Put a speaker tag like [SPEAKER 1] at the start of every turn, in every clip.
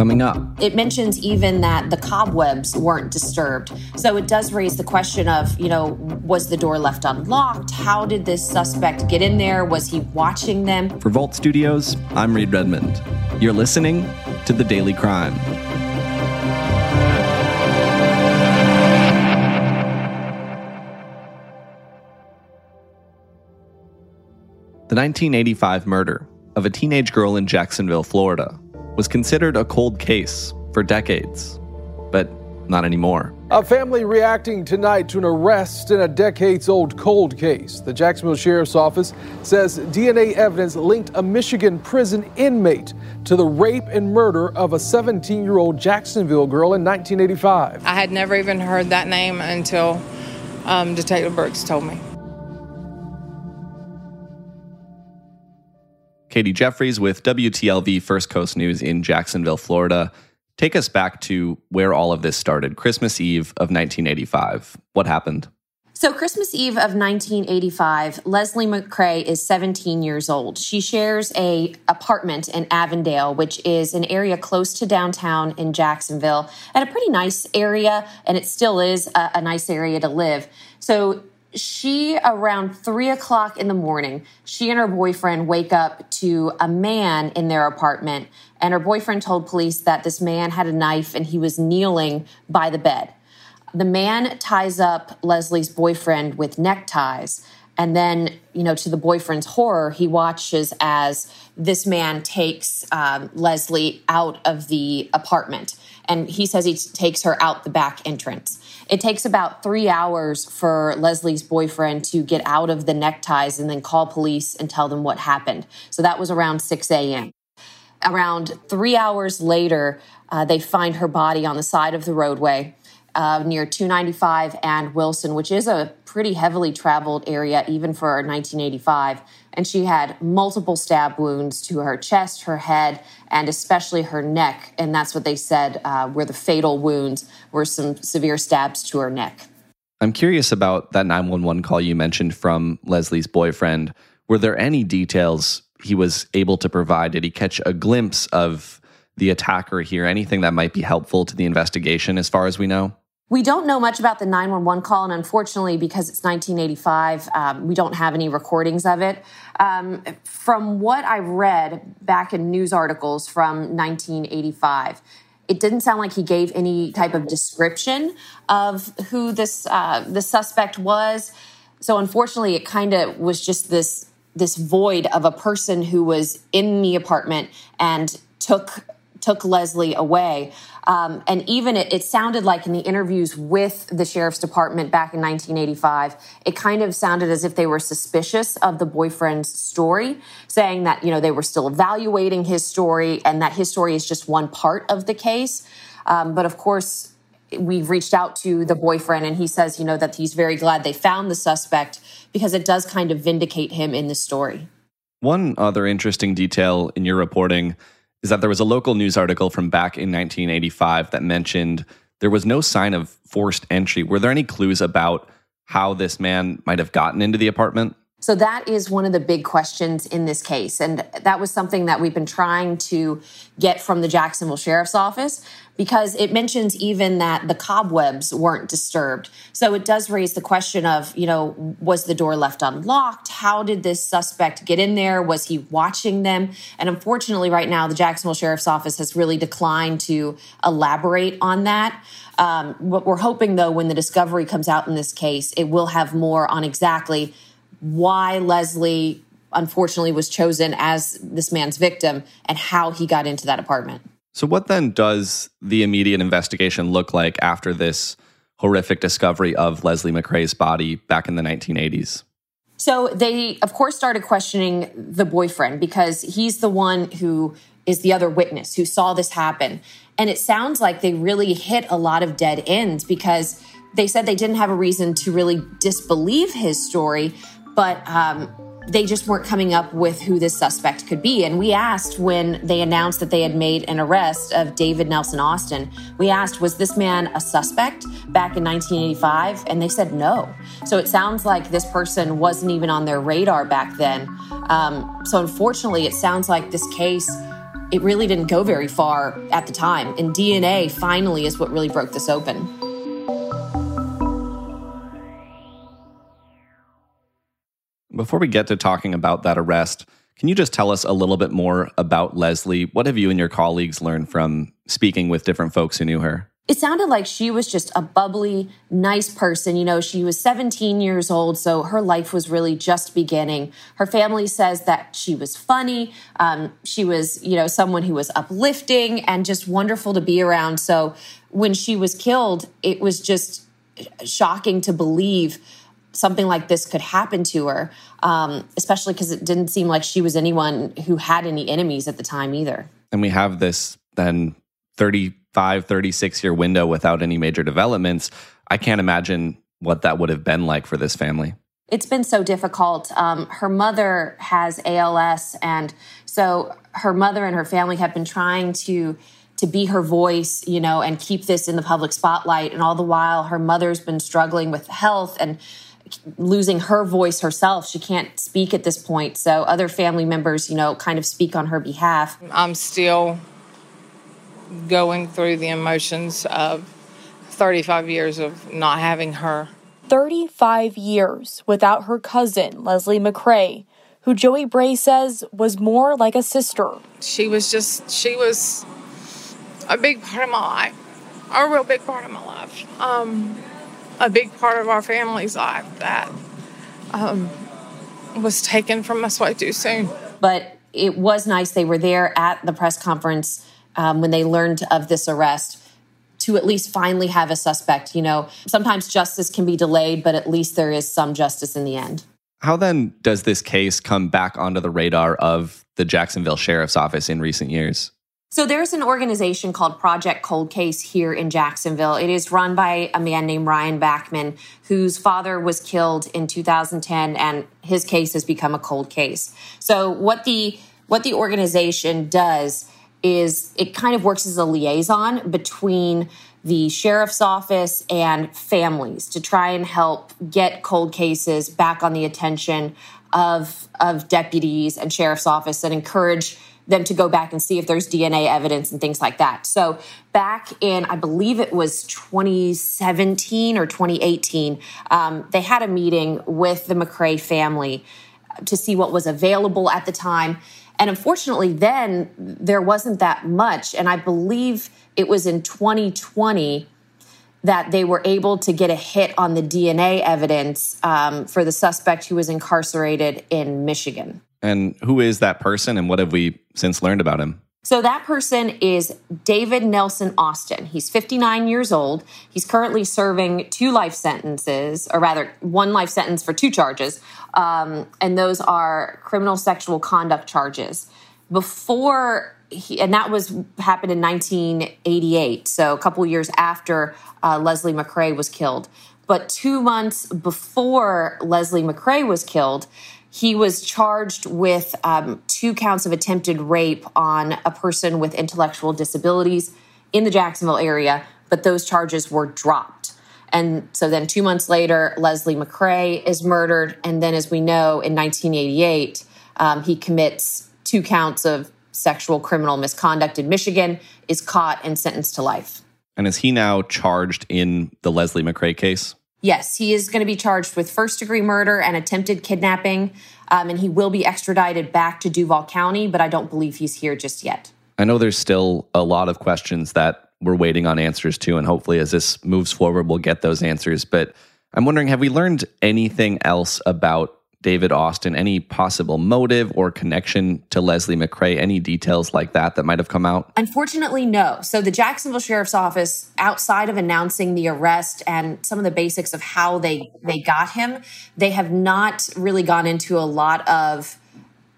[SPEAKER 1] Coming up,
[SPEAKER 2] it mentions even that the cobwebs weren't disturbed. So it does raise the question of, you know, was the door left unlocked? How did this suspect get in there? Was he watching them?
[SPEAKER 1] For Vault Studios, I'm Reed Redmond. You're listening to The Daily Crime. The 1985 murder of a teenage girl in Jacksonville, Florida, was considered a cold case for decades, but not anymore.
[SPEAKER 3] A family reacting tonight to an arrest in a decades old cold case. The Jacksonville Sheriff's Office says DNA evidence linked a Michigan prison inmate to the rape and murder of a 17 year old Jacksonville girl in 1985.
[SPEAKER 4] I had never even heard that name until um, Detective Burks told me.
[SPEAKER 1] Katie Jeffries with WTLV First Coast News in Jacksonville, Florida. Take us back to where all of this started, Christmas Eve of 1985. What happened?
[SPEAKER 2] So, Christmas Eve of 1985, Leslie McCray is 17 years old. She shares a apartment in Avondale, which is an area close to downtown in Jacksonville, and a pretty nice area, and it still is a, a nice area to live. So, she around three o'clock in the morning she and her boyfriend wake up to a man in their apartment and her boyfriend told police that this man had a knife and he was kneeling by the bed. The man ties up leslie's boyfriend with neckties and then you know to the boyfriend's horror he watches as this man takes um, leslie out of the apartment and he says he takes her out the back entrance it takes about three hours for Leslie's boyfriend to get out of the neckties and then call police and tell them what happened. So that was around 6 a.m. Around three hours later, uh, they find her body on the side of the roadway uh, near 295 and Wilson, which is a pretty heavily traveled area even for 1985. And she had multiple stab wounds to her chest, her head, and especially her neck. And that's what they said uh, were the fatal wounds, were some severe stabs to her neck.
[SPEAKER 1] I'm curious about that 911 call you mentioned from Leslie's boyfriend. Were there any details he was able to provide? Did he catch a glimpse of the attacker here? Anything that might be helpful to the investigation as far as we know?
[SPEAKER 2] We don't know much about the 911 call, and unfortunately, because it's 1985, um, we don't have any recordings of it. Um, from what I read back in news articles from 1985, it didn't sound like he gave any type of description of who this uh, the suspect was. So unfortunately, it kind of was just this this void of a person who was in the apartment and took took Leslie away. Um, and even it, it, sounded like in the interviews with the sheriff's department back in 1985, it kind of sounded as if they were suspicious of the boyfriend's story, saying that, you know, they were still evaluating his story and that his story is just one part of the case. Um, but of course, we've reached out to the boyfriend and he says, you know, that he's very glad they found the suspect because it does kind of vindicate him in the story.
[SPEAKER 1] One other interesting detail in your reporting is that there was a local news article from back in 1985 that mentioned there was no sign of forced entry. Were there any clues about how this man might have gotten into the apartment?
[SPEAKER 2] So that is one of the big questions in this case. And that was something that we've been trying to get from the Jacksonville Sheriff's Office because it mentions even that the cobwebs weren't disturbed. So it does raise the question of, you know, was the door left unlocked? How did this suspect get in there? Was he watching them? And unfortunately, right now, the Jacksonville Sheriff's Office has really declined to elaborate on that. Um, what we're hoping, though, when the discovery comes out in this case, it will have more on exactly why Leslie unfortunately was chosen as this man's victim and how he got into that apartment.
[SPEAKER 1] So, what then does the immediate investigation look like after this horrific discovery of Leslie McCray's body back in the 1980s?
[SPEAKER 2] So, they, of course, started questioning the boyfriend because he's the one who is the other witness who saw this happen. And it sounds like they really hit a lot of dead ends because they said they didn't have a reason to really disbelieve his story, but um, they just weren't coming up with who this suspect could be. And we asked when they announced that they had made an arrest of David Nelson Austin, we asked, was this man a suspect back in 1985? And they said no. So it sounds like this person wasn't even on their radar back then. Um, so unfortunately, it sounds like this case it really didn't go very far at the time. And DNA finally is what really broke this open.
[SPEAKER 1] Before we get to talking about that arrest, can you just tell us a little bit more about Leslie? What have you and your colleagues learned from speaking with different folks who knew her?
[SPEAKER 2] it sounded like she was just a bubbly, nice person. You know, she was 17 years old, so her life was really just beginning. Her family says that she was funny. Um, she was, you know, someone who was uplifting and just wonderful to be around. So when she was killed, it was just shocking to believe something like this could happen to her, um, especially because it didn't seem like she was anyone who had any enemies at the time either.
[SPEAKER 1] And we have this then 35, 36 year window without any major developments, I can't imagine what that would have been like for this family.
[SPEAKER 2] It's been so difficult. Um, her mother has ALS, and so her mother and her family have been trying to to be her voice, you know, and keep this in the public spotlight. And all the while, her mother's been struggling with health and losing her voice herself. She can't speak at this point. So other family members, you know, kind of speak on her behalf.
[SPEAKER 4] I'm still going through the emotions of 35 years of not having her.
[SPEAKER 5] 35 years without her cousin, Leslie McCray, who Joey Bray says was more like a sister.
[SPEAKER 4] She was just, she was a big part of my life, a real big part of my life, um, a big part of our family's life that um, was taken from us way too soon.
[SPEAKER 2] But it was nice they were there at the press conference um, when they learned of this arrest to at least finally have a suspect. You know, sometimes justice can be delayed, but at least there is some justice in the end.
[SPEAKER 1] How then does this case come back onto the radar of the Jacksonville Sheriff's Office in recent years?
[SPEAKER 2] So there's an organization called Project Cold Case here in Jacksonville. It is run by a man named Ryan Backmann, whose father was killed in 2010, and his case has become a cold case. So what the what the organization does is it kind of works as a liaison between the sheriff's office and families to try and help get cold cases back on the attention of of deputies and sheriff's office and encourage them to go back and see if there's DNA evidence and things like that. So back in, I believe it was 2017 or 2018, um, they had a meeting with the McCray family to see what was available at the time. And unfortunately, then there wasn't that much. And I believe it was in 2020 that they were able to get a hit on the DNA evidence um, for the suspect who was incarcerated in Michigan.
[SPEAKER 1] And who is that person, and what have we since learned about him?
[SPEAKER 2] So that person is David Nelson Austin. He's 59 years old. He's currently serving two life sentences, or rather, one life sentence for two charges, um, and those are criminal sexual conduct charges. Before he, and that was happened in 1988, so a couple years after uh, Leslie McCray was killed. But two months before Leslie McCray was killed, he was charged with um, two counts of attempted rape on a person with intellectual disabilities in the Jacksonville area, but those charges were dropped. And so then two months later, Leslie McCray is murdered. And then, as we know, in 1988, um, he commits two counts of sexual criminal misconduct in Michigan, is caught and sentenced to life.
[SPEAKER 1] And is he now charged in the Leslie McCray case?
[SPEAKER 2] Yes, he is going to be charged with first degree murder and attempted kidnapping, um, and he will be extradited back to Duval County, but I don't believe he's here just yet.
[SPEAKER 1] I know there's still a lot of questions that we're waiting on answers to, and hopefully, as this moves forward, we'll get those answers. But I'm wondering have we learned anything else about David Austin, any possible motive or connection to Leslie McCray, any details like that that might have come out?
[SPEAKER 2] Unfortunately, no. So the Jacksonville Sheriff's Office, outside of announcing the arrest and some of the basics of how they they got him, they have not really gone into a lot of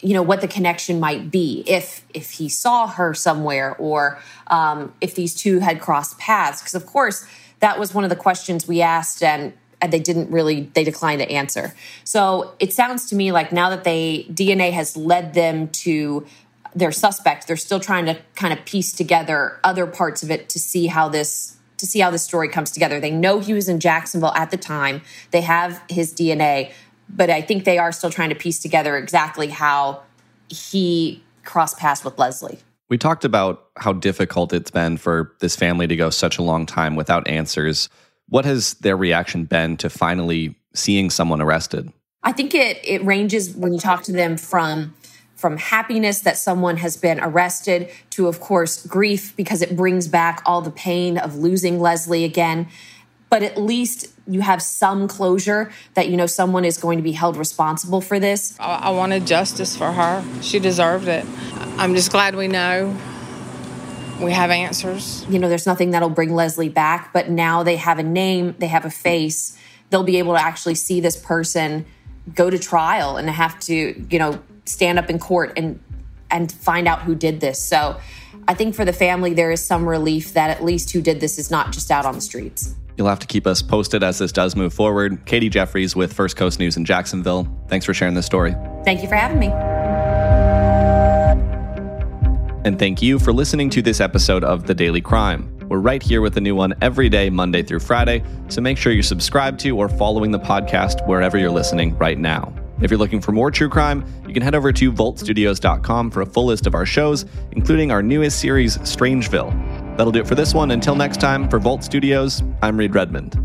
[SPEAKER 2] you know what the connection might be if if he saw her somewhere or um, if these two had crossed paths because of course that was one of the questions we asked and and they didn't really they declined to answer. So it sounds to me like now that they dna has led them to their suspect they're still trying to kind of piece together other parts of it to see how this to see how this story comes together. They know he was in jacksonville at the time. They have his dna but i think they are still trying to piece together exactly how he crossed paths with leslie.
[SPEAKER 1] We talked about how difficult it's been for this family to go such a long time without answers. What has their reaction been to finally seeing someone arrested?
[SPEAKER 2] I think it it ranges when you talk to them from from happiness that someone has been arrested to of course grief because it brings back all the pain of losing Leslie again but at least you have some closure that you know someone is going to be held responsible for this.
[SPEAKER 4] I, I wanted justice for her. She deserved it. I'm just glad we know we have answers.
[SPEAKER 2] You know, there's nothing that'll bring Leslie back, but now they have a name, they have a face. They'll be able to actually see this person go to trial and have to, you know, stand up in court and and find out who did this. So, I think for the family there is some relief that at least who did this is not just out on the streets.
[SPEAKER 1] You'll have to keep us posted as this does move forward. Katie Jeffries with First Coast News in Jacksonville. Thanks for sharing this story.
[SPEAKER 2] Thank you for having me.
[SPEAKER 1] And thank you for listening to this episode of The Daily Crime. We're right here with a new one every day, Monday through Friday. So make sure you're subscribed to or following the podcast wherever you're listening right now. If you're looking for more true crime, you can head over to vaultstudios.com for a full list of our shows, including our newest series, Strangeville. That'll do it for this one. Until next time, for Vault Studios, I'm Reed Redmond.